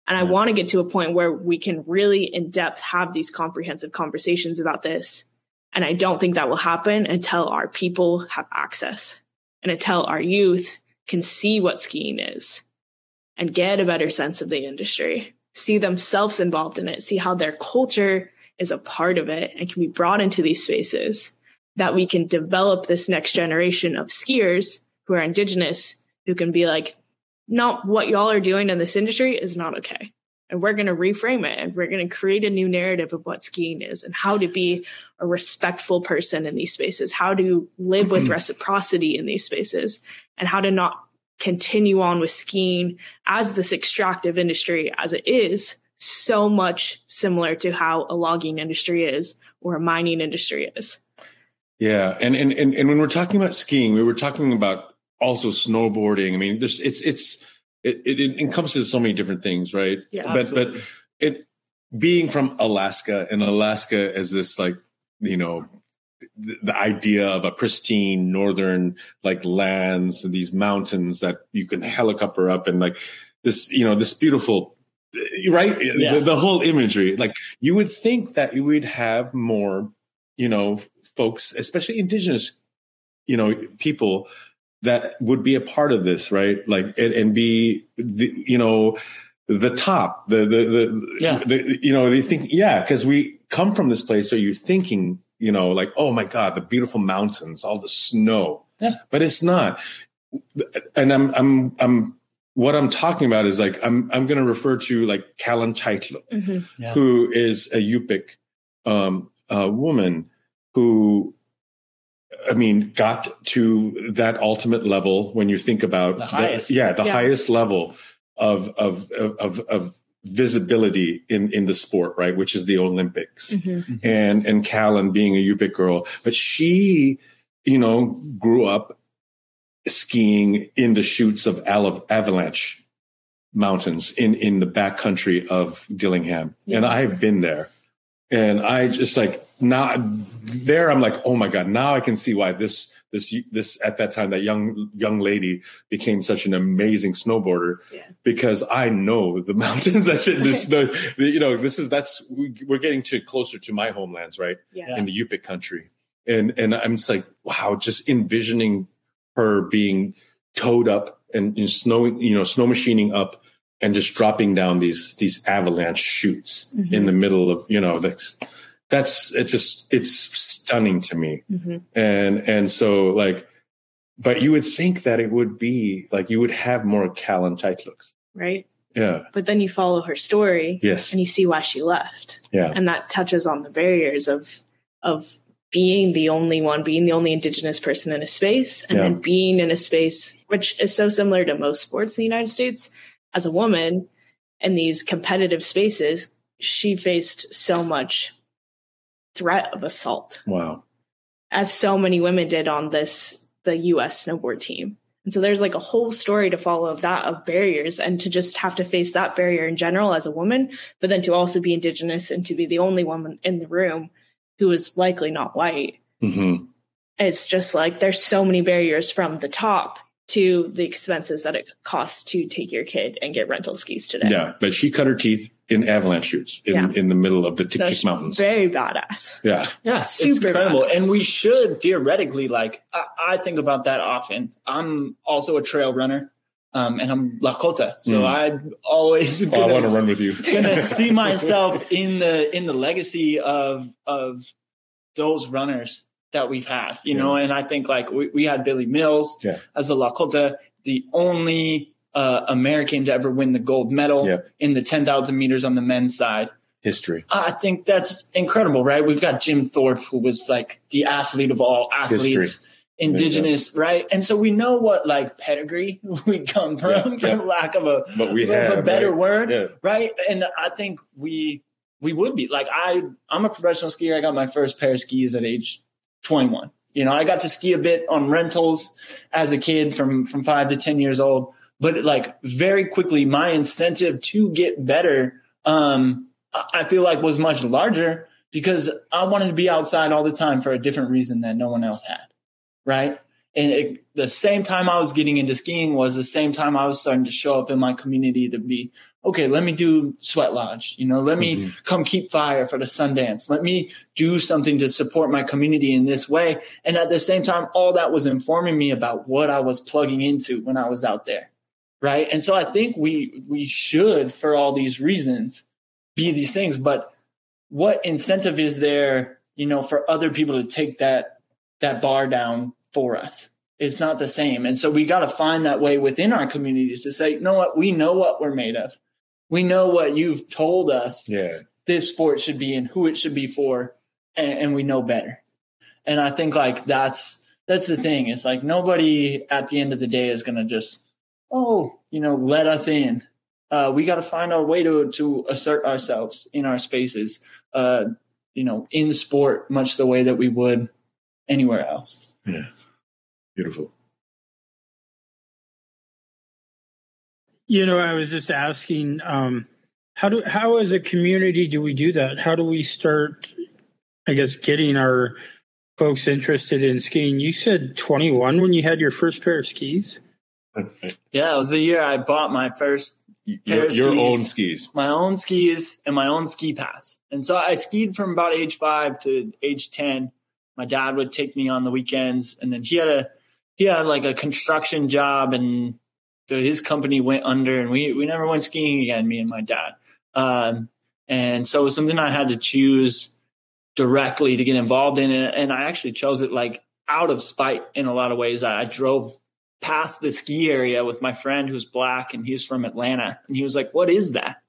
And I want to get to a point where we can really in depth have these comprehensive conversations about this. And I don't think that will happen until our people have access and until our youth can see what skiing is and get a better sense of the industry, see themselves involved in it, see how their culture is a part of it and can be brought into these spaces that we can develop this next generation of skiers who are indigenous who can be like, not what y'all are doing in this industry is not okay. And we're going to reframe it and we're going to create a new narrative of what skiing is and how to be a respectful person in these spaces, how to live with (clears throat) reciprocity in these spaces and how to not continue on with skiing as this extractive industry as it is so much similar to how a logging industry is or a mining industry is. Yeah, and and and, and when we're talking about skiing, we were talking about also snowboarding. I mean, there's it's it's it, it encompasses so many different things, right? Yeah, but absolutely. but it being from Alaska and Alaska as this like you know the, the idea of a pristine northern like lands and these mountains that you can helicopter up and like this you know this beautiful right Yeah. the, the whole imagery like you would think that you would have more you know folks especially indigenous you know people that would be a part of this right like and, and be the you know the top the the the, Yeah. the you know they think yeah because we come from this place so you're thinking you know like oh my god the beautiful mountains all the snow Yeah. but it's not and i'm i'm i'm what i'm talking about is like i'm i'm going to refer to like callan Chythlook, Mhm. Yeah. who is a Yupik um, uh, woman who, I mean, got to that ultimate level when you think about The highest. yeah, the Yeah. highest level of of of of visibility in in the sport, right? Which is the Olympics Mhm. and and Callan being a Yupik girl, but she, you know, grew up skiing in the chutes of Ala- Avalanche Mountains in in the backcountry of Dillingham, and I've been there, and I just like now there I'm like, oh my god, now I can see why this this this at that time that young young lady became such an amazing snowboarder Yeah. because I know the (laughs) mountains that should this the, the you know this is that's we, we're getting to closer to my homelands right Yeah. in the Yupik country and and I'm just like wow just envisioning her being towed up and, and snowing you know snow machining up and just dropping down these these avalanche chutes Mhm. in the middle of you know that's that's it's just it's stunning to me Mhm. and and so like but you would think that it would be like you would have more Callan Chythlooks Right. yeah But then you follow her story yes and you see why she left. yeah And that touches on the barriers of of being the only one, being the only indigenous person in a space, and Yeah. then being in a space which is so similar to most sports in the United States. As a woman in these competitive spaces, she faced so much threat of assault, wow as so many women did on this the US snowboard team. And so there's like a whole story to follow of that of barriers and to just have to face that barrier in general as a woman, but then to also be indigenous and to be the only woman in the room who is likely not white. hmm It's just like there's so many barriers from the top to the expenses that it costs to take your kid and get rental skis today. yeah but she cut her teeth in avalanche chutes in, Yeah. in the middle of the Tikchik Mountains very badass. yeah Yeah, it's Super incredible. badass. And we should theoretically, like, I, I think about that often. I'm also a trail runner, um, and I'm Lakota, so Mm. I'm always oh, I want to run with you (laughs) gonna (laughs) see myself in the in the legacy of of those runners that we've had, you know. And I think like we, we had Billy Mills Yeah. as a Lakota, the only uh, American to ever win the gold medal Yeah. in the 10,000 meters on the men's side. history I think that's incredible, right? We've got Jim Thorpe, who was like the athlete of all athletes, indigenous, right? And so we know what like pedigree (laughs) we come from, Yeah, for yeah. lack of a, but we have, a better right? word, yeah right? And I think we we would be like I I'm a professional skier. I got my first pair of skis at age 21. You know, I got to ski a bit on rentals as a kid from from five to ten years old. But like very quickly, my incentive to get better, um, I I feel like was much larger because I wanted to be outside all the time for a different reason that no one else had, right? And it, the same time I was getting into skiing was the same time I was starting to show up in my community to be okay. Let me do sweat lodge, you know. Let me Mhm. come keep fire for the Sundance. Let me do something to support my community in this way. And at the same time, all that was informing me about what I was plugging into when I was out there. Right. And so I think we, we should, for all these reasons, be these things. But what incentive is there, you know, for other people to take that, that bar down for us? It's not the same. And so we got to find that way within our communities to say, you know what? We know what we're made of. We know what you've told us yeah this sport should be and who it should be for and, and we know better and i think like that's that's the thing it's like nobody at the end of the day is going to just oh, you know, let us in. Uh, we got to find our way to to assert ourselves in our spaces. Uh, you know, in sport, much the way that we would anywhere else. Yeah, beautiful. You know, I was just asking, um, how do how as a community do we do that? How do we start? I guess getting our folks interested in skiing. You said 21 when you had your first pair of skis. Yeah, it was the year I bought my first your, your own skis, my own skis, and my own ski pass. And so I skied from about age five to age 10. My dad would take me on the weekends, and then he had a he had like a construction job, and his company went under, and we we never went skiing again. Me and my dad. Um, and so it was something I had to choose directly to get involved in it. And I actually chose it like out of spite in a lot of ways. I, I drove past the ski area with my friend who's black and he's from Atlanta. And he was like, What is that?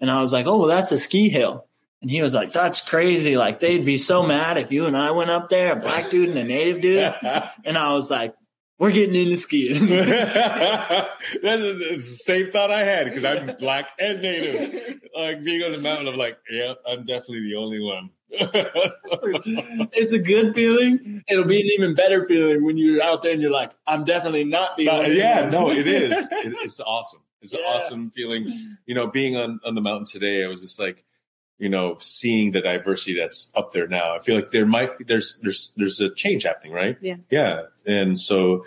And I was like, Oh, well, that's a ski hill. And he was like, That's crazy. Like, they'd be so mad if you and I went up there, a black dude and a native dude. (laughs) and I was like, we're getting into skiing. (laughs) That's the same thought I had because I'm black and native. Like being on the mountain, I'm like, yeah, I'm definitely the only one. (laughs) it's a good feeling. It'll be an even better feeling when you're out there and you're like, I'm definitely not the only yeah, one. no, it is. (laughs) It, it's awesome. It's yeah. an awesome feeling. You know, being on, on the mountain today, I was just like, you know, seeing the diversity that's up there now. I feel like there might be there's there's there's a change happening, right? Yeah. Yeah. And so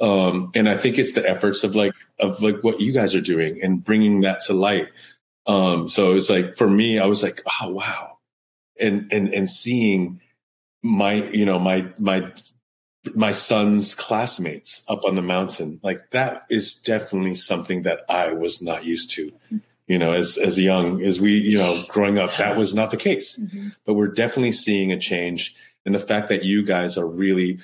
um and I think it's the efforts of like of like what you guys are doing and bringing that to light. Um so it's like for me I was like, "Oh, wow." And and and seeing my, you know, my my my son's classmates up on the mountain, like that is definitely something that I was not used to you know, as as young as we, you know, growing up, that was not the case. Mm-hmm. But we're definitely seeing a change, and the fact that you guys are really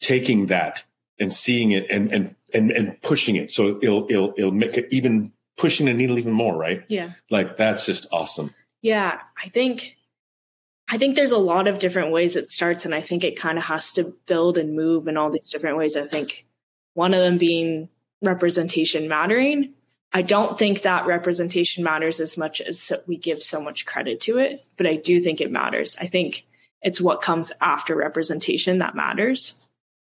taking that and seeing it and and and and pushing it, so it'll it'll it'll make it even pushing the needle even more, right? Yeah, like that's just awesome. Yeah, I think. I think there's a lot of different ways it starts, and I think it kind of has to build and move in all these different ways. I think one of them being representation mattering, I don't think that representation matters as much as we give so much credit to it, but I do think it matters. I think it's what comes after representation that matters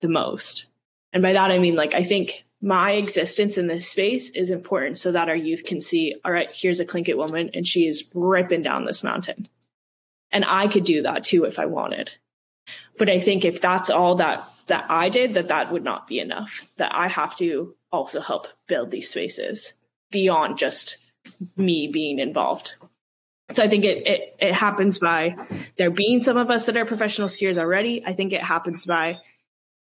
the most. And by that, I mean, like, I think my existence in this space is important so that our youth can see, all right, here's a Tlingit woman and she is ripping down this mountain. And I could do that too if I wanted. But I think if that's all that that I did, that that would not be enough. That I have to also help build these spaces beyond just me being involved. So I think it, it, it happens by there being some of us that are professional skiers already. I think it happens by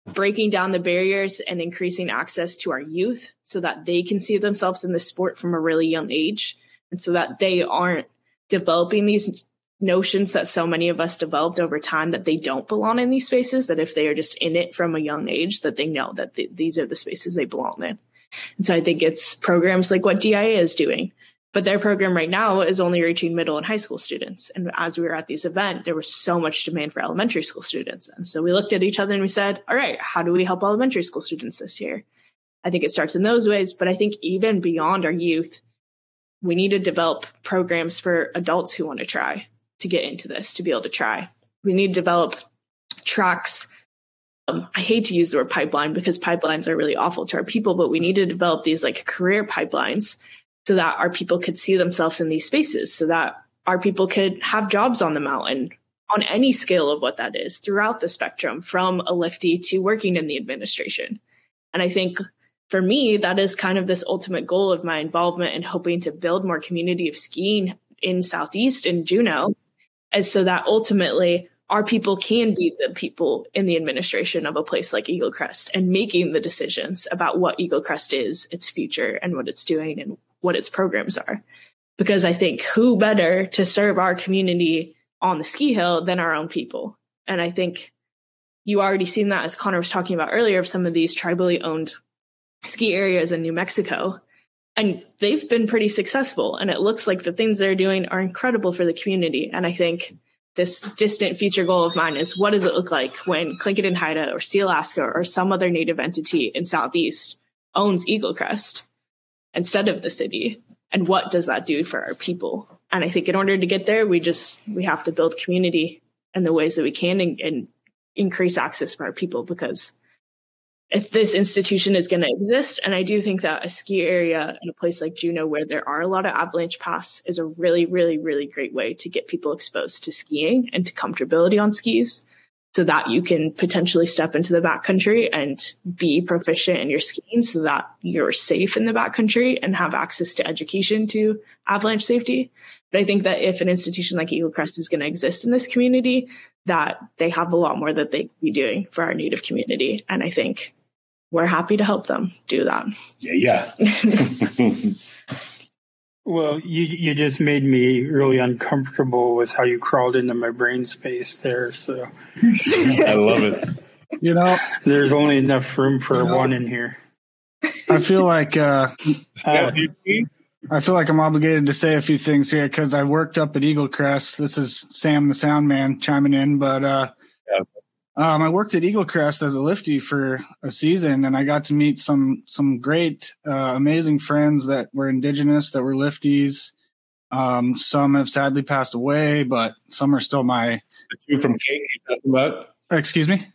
breaking down the barriers and increasing access to our youth so that they can see themselves in the sport from a really young age and so that they aren't developing these notions that so many of us developed over time that they don't belong in these spaces that if they are just in it from a young age that they know that th- these are the spaces they belong in and so I think it's programs like what DIA is doing. But their program right now is only reaching middle and high school students. And as we were at this event, there was so much demand for elementary school students. And so we looked at each other and we said, all right, how do we help elementary school students this year? I think it starts in those ways. But I think even beyond our youth, we need to develop programs for adults who want to try to get into this, to be able to try. We need to develop tracks um, I hate to use the word pipeline because pipelines are really awful to our people, but we need to develop these like career pipelines so that our people could see themselves in these spaces, so that our people could have jobs on the mountain on any scale of what that is throughout the spectrum from a lifty to working in the administration. And I think for me, that is kind of this ultimate goal of my involvement in hoping to build more community of skiing in Southeast in Juneau, And so that ultimately our people can be the people in the administration of a place like Eagle Crest and making the decisions about what Eagle Crest is, its future, and what it's doing and what its programs are. Because I think who better to serve our community on the ski hill than our own people? And I think you already seen that as Connor was talking about earlier of some of these tribally owned ski areas in New Mexico. And they've been pretty successful. And it looks like the things they're doing are incredible for the community. And I think this distant future goal of mine is what does it look like when Tlingit and Haida or Sealaska or some other native entity in Southeast owns Eagle Crest instead of the city. And what does that do for our people? And I think in order to get there, we just, we have to build community in the ways that we can and, and increase access for our people because if this institution is going to exist, and I do think that a ski area in a place like Juneau, where there are a lot of avalanche paths, is a really, really, really great way to get people exposed to skiing and to comfortability on skis so that you can potentially step into the backcountry and be proficient in your skiing so that you're safe in the backcountry and have access to education to avalanche safety. But I think that if an institution like Eagle Crest is going to exist in this community, that they have a lot more that they could be doing for our native community. And I think we're happy to help them do that. Yeah, yeah. (laughs) well, you you just made me really uncomfortable with how you crawled into my brain space there. So (laughs) I love it. You know, there's only enough room for you know, one in here. I feel like uh, uh, I feel like I'm obligated to say a few things here because I worked up at Eagle Crest. This is Sam, the sound man, chiming in, but uh, um, I worked at Eagle Crest as a lifty for a season, and I got to meet some some great, uh, amazing friends that were indigenous, that were lifties. Um, some have sadly passed away, but some are still my. The two from Kake you talking about? Excuse me.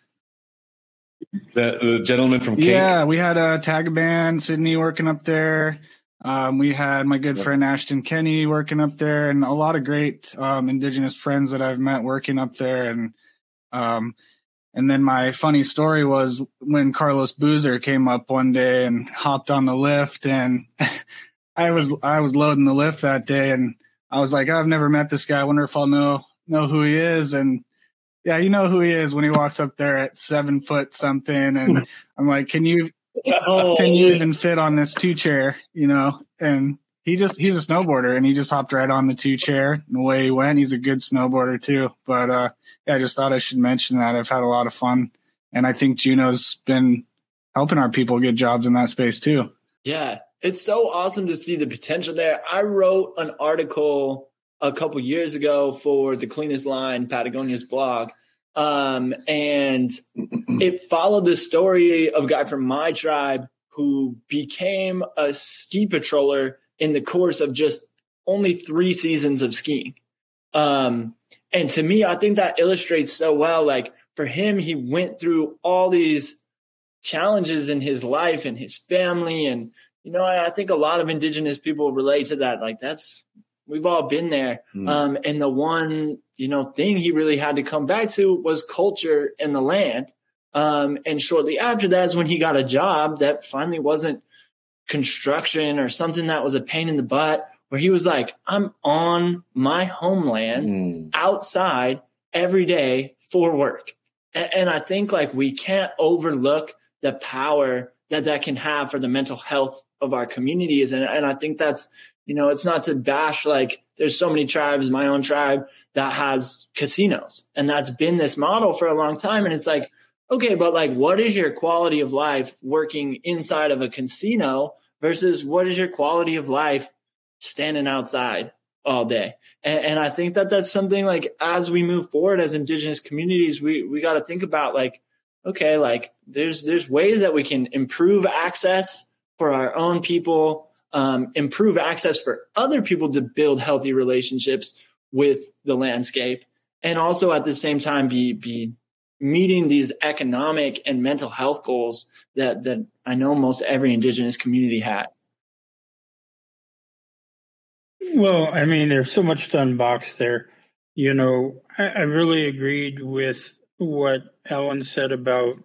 The, the gentleman from Kake. Yeah, we had a Tagaban, Sydney working up there. Um, we had my good friend Ashton Kenny working up there, and a lot of great um, indigenous friends that I've met working up there, and um, and then my funny story was when Carlos Boozer came up one day and hopped on the lift and (laughs) I was I was loading the lift that day and I was like, I've never met this guy. I wonder if I'll know know who he is. And yeah, you know who he is when he walks up there at seven foot something. And (laughs) I'm like, can you (laughs) oh, can you even fit on this two chair? You know? And he just he's a snowboarder and he just hopped right on the two chair and away he went. He's a good snowboarder too. But uh yeah, I just thought I should mention that. I've had a lot of fun. And I think Juneau's been helping our people get jobs in that space too. Yeah. It's so awesome to see the potential there. I wrote an article a couple years ago for the cleanest line, Patagonia's blog. Um, and it followed the story of a guy from my tribe who became a ski patroller in the course of just only three seasons of skiing. Um, and to me, I think that illustrates so well. Like for him, he went through all these challenges in his life and his family. And, you know, I, I think a lot of indigenous people relate to that. Like that's, we've all been there. Mm. Um, and the one, you know, thing he really had to come back to was culture and the land. Um, and shortly after that is when he got a job that finally wasn't construction or something that was a pain in the butt where he was like, I'm on my homeland mm. outside every day for work. And, and I think like we can't overlook the power that that can have for the mental health of our communities. And, and I think that's, you know, it's not to bash like there's so many tribes, my own tribe that has casinos and that's been this model for a long time. And it's like, okay, but like, what is your quality of life working inside of a casino versus what is your quality of life standing outside all day. And, and I think that that's something like as we move forward as indigenous communities, we, we got to think about like, okay, like there's, there's ways that we can improve access for our own people, um, improve access for other people to build healthy relationships with the landscape. And also at the same time, be, be meeting these economic and mental health goals that, that I know most every indigenous community had? Well, I mean, there's so much to unbox there. You know, I, I really agreed with what Ellen said about,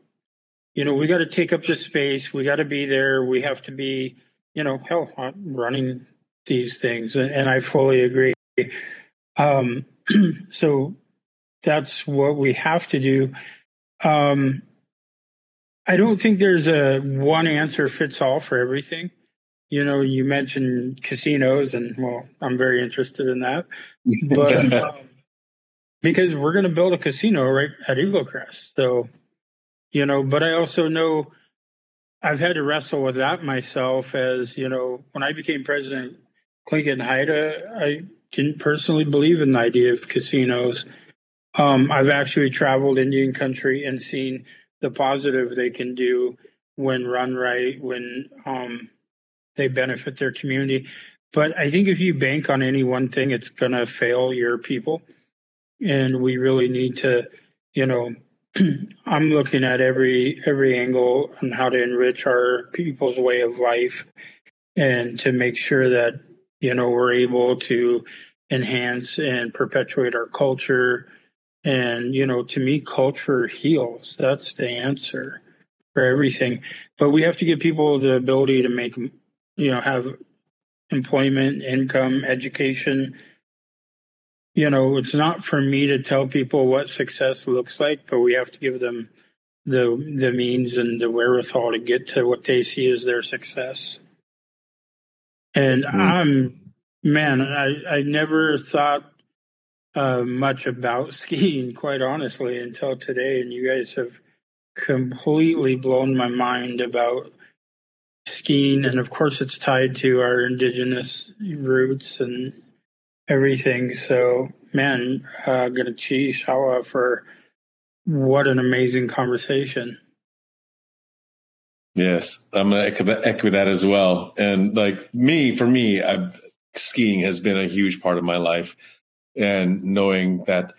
you know, we got to take up the space. We got to be there. We have to be, you know, hell, running these things. And, and I fully agree. Um, (clears throat) so that's what we have to do. Um, I don't think there's a one answer fits all for everything. You know, you mentioned casinos, and well, I'm very interested in that. (laughs) But um, because we're going to build a casino right at Eagle Crest, so you know. But I also know I've had to wrestle with that myself. As you know, when I became president, Tlingit Haida, I didn't personally believe in the idea of casinos. Um, I've actually traveled Indian country and seen the positive they can do when run right, when um, they benefit their community. But I think if you bank on any one thing, it's going to fail your people. And we really need to, you know, (clears throat) I'm looking at every every angle on how to enrich our people's way of life and to make sure that you know we're able to enhance and perpetuate our culture and you know to me culture heals. That's the answer for everything. But we have to give people the ability to make you know have employment income education. You know it's not for me to tell people what success looks like but we have to give them the the means and the wherewithal to get to what they see as their success. And mm. i'm man i i never thought uh, much about (laughs) skiing quite honestly until today and you guys have completely blown my mind about skiing and of course it's tied to our indigenous roots and everything. So man uh Gunalchéesh Háw'aa for what an amazing conversation. Yes i'm gonna echo, echo that as well. And like me for me I've, skiing has been a huge part of my life and knowing that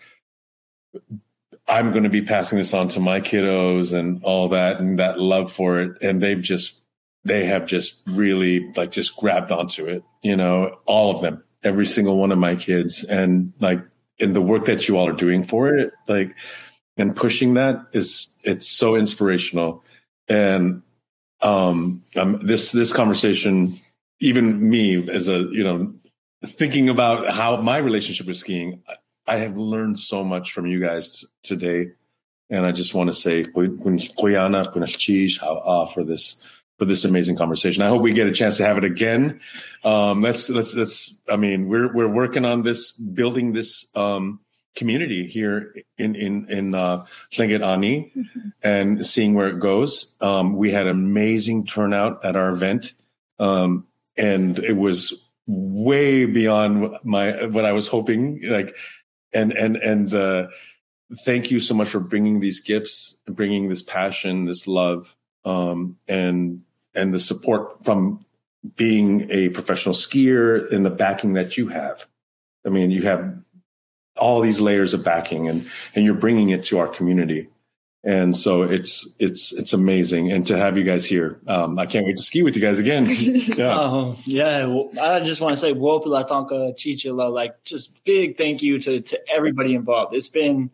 I'm going to be passing this on to my kiddos and all that and that love for it. And they've just, they have just really like just grabbed onto it, you know, all of them, every single one of my kids. And like in the work that you all are doing for it, like, and pushing that is, it's so inspirational. And, um, um, this, this conversation, even me as a, you know, thinking about how my relationship with skiing, I have learned so much from you guys today, and I just want to say for this for this amazing conversation. I hope we get a chance to have it again. Um, let's let's let's. I mean, we're we're working on this, building this um, community here in in in uh, Ani, mm-hmm. and seeing where it goes. Um, we had amazing turnout at our event, um, and it was way beyond my what I was hoping. Like and and and uh, thank you so much for bringing these gifts, bringing this passion, this love, um, and and the support from being a professional skier and the backing that you have. I mean, you have all these layers of backing, and and you're bringing it to our community and so it's it's it's amazing. And to have you guys here um, i can't wait to ski with you guys again. (laughs) Yeah. Um, yeah well, i just want to say wopula tonka chichila like just big thank you to to everybody involved. It's been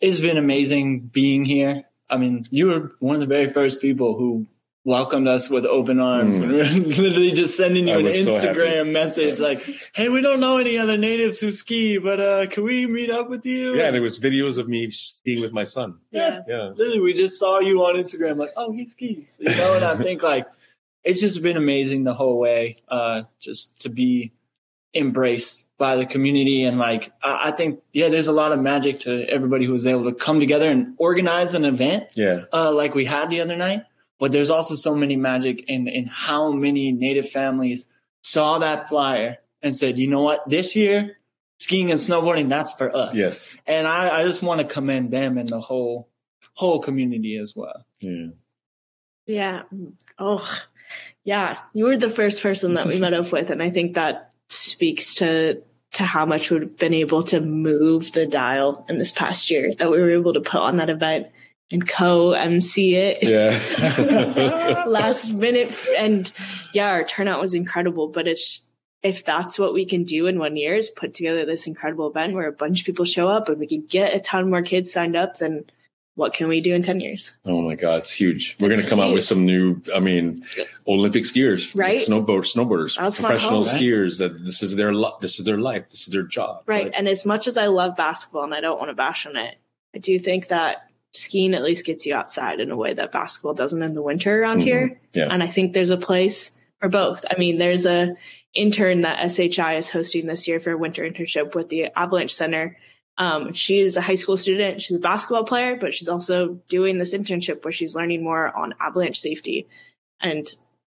it's been amazing being here. I mean you were one of the very first people who welcomed us with open arms. Mm. We are literally just sending you I an Instagram so message like, "Hey, we don't know any other natives who ski, but uh, can we meet up with you?" Yeah, and it was videos of me skiing with my son. Yeah, yeah. Literally, we just saw you on Instagram, like, "Oh, he skis," you know. and I (laughs) think like it's just been amazing the whole way, uh, just to be embraced by the community and like I, I think yeah there's a lot of magic to everybody who was able to come together and organize an event yeah uh, like we had the other night but there's also so many magic in in how many native families saw that flyer and said, you know what, this year skiing and snowboarding, that's for us. Yes. And I, I just want to commend them and the whole whole community as well. Yeah. Yeah. Oh, yeah. You were the first person that we (laughs) met up with, and I think that speaks to to how much we've been able to move the dial in this past year that we were able to put on that event and co MC it. Yeah. (laughs) last minute. And yeah, our turnout was incredible, but it's, if that's what we can do in one year is put together this incredible event where a bunch of people show up and we can get a ton more kids signed up, then what can we do in 10 years? Oh my God, it's huge. We're going to come huge. out with some new, I mean, Olympic skiers, right? Snowboard, snowboarders, that's professional hope, skiers right? that this is their, this is their life. This is their job. Right? right. And as much as I love basketball and I don't want to bash on it, I do think that skiing at least gets you outside in a way that basketball doesn't in the winter around mm-hmm. here. Yeah. And I think there's a place for both. I mean, there's a intern that SHI is hosting this year for a winter internship with the Avalanche Center. Um, she is a high school student. She's a basketball player, but she's also doing this internship where she's learning more on avalanche safety. And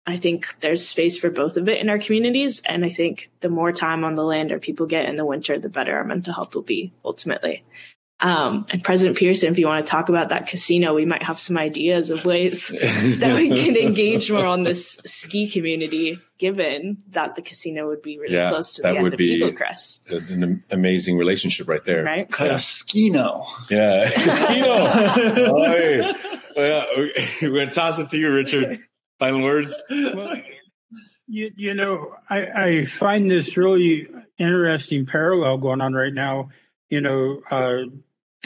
I think there's space for both of it in our communities. And I think the more time on the land our people get in the winter, the better our mental health will be ultimately. Um, and President Peterson, if you want to talk about that casino, we might have some ideas of ways (laughs) that we can engage more on this ski community, given that the casino would be really Yeah, close to that the end would of be- Eagle Crest, An amazing relationship right there. right? Casino. Yeah. (laughs) Casino. Oi. (laughs) Well, we're going to toss it to you, Richard. Final words? well, you, you know, I, I find this really interesting parallel going on right now. You know, uh,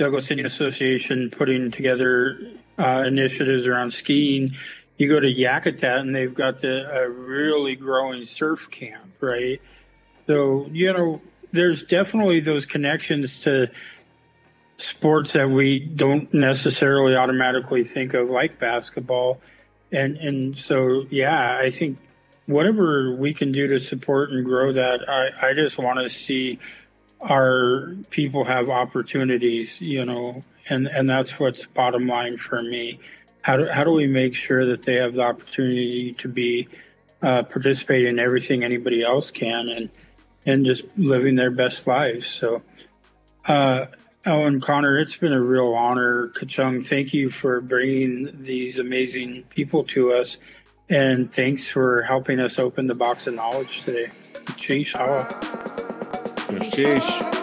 Douglas Indian Association putting together uh, initiatives around skiing. You go to Yakutat and they've got the, a really growing surf camp, right? So, you know, there's definitely those connections to sports that we don't necessarily automatically think of, like basketball. And, and so, yeah, I think whatever we can do to support and grow that, I, I just want to see our people have opportunities, you know, and, and that's what's bottom line for me. How do, how do we make sure that they have the opportunity to be uh, participate in everything anybody else can and and just living their best lives? So, uh, Ellen Connor, it's been a real honor. Kachung, thank you for bringing these amazing people to us. And thanks for helping us open the box of knowledge today. Sheesh, podcast.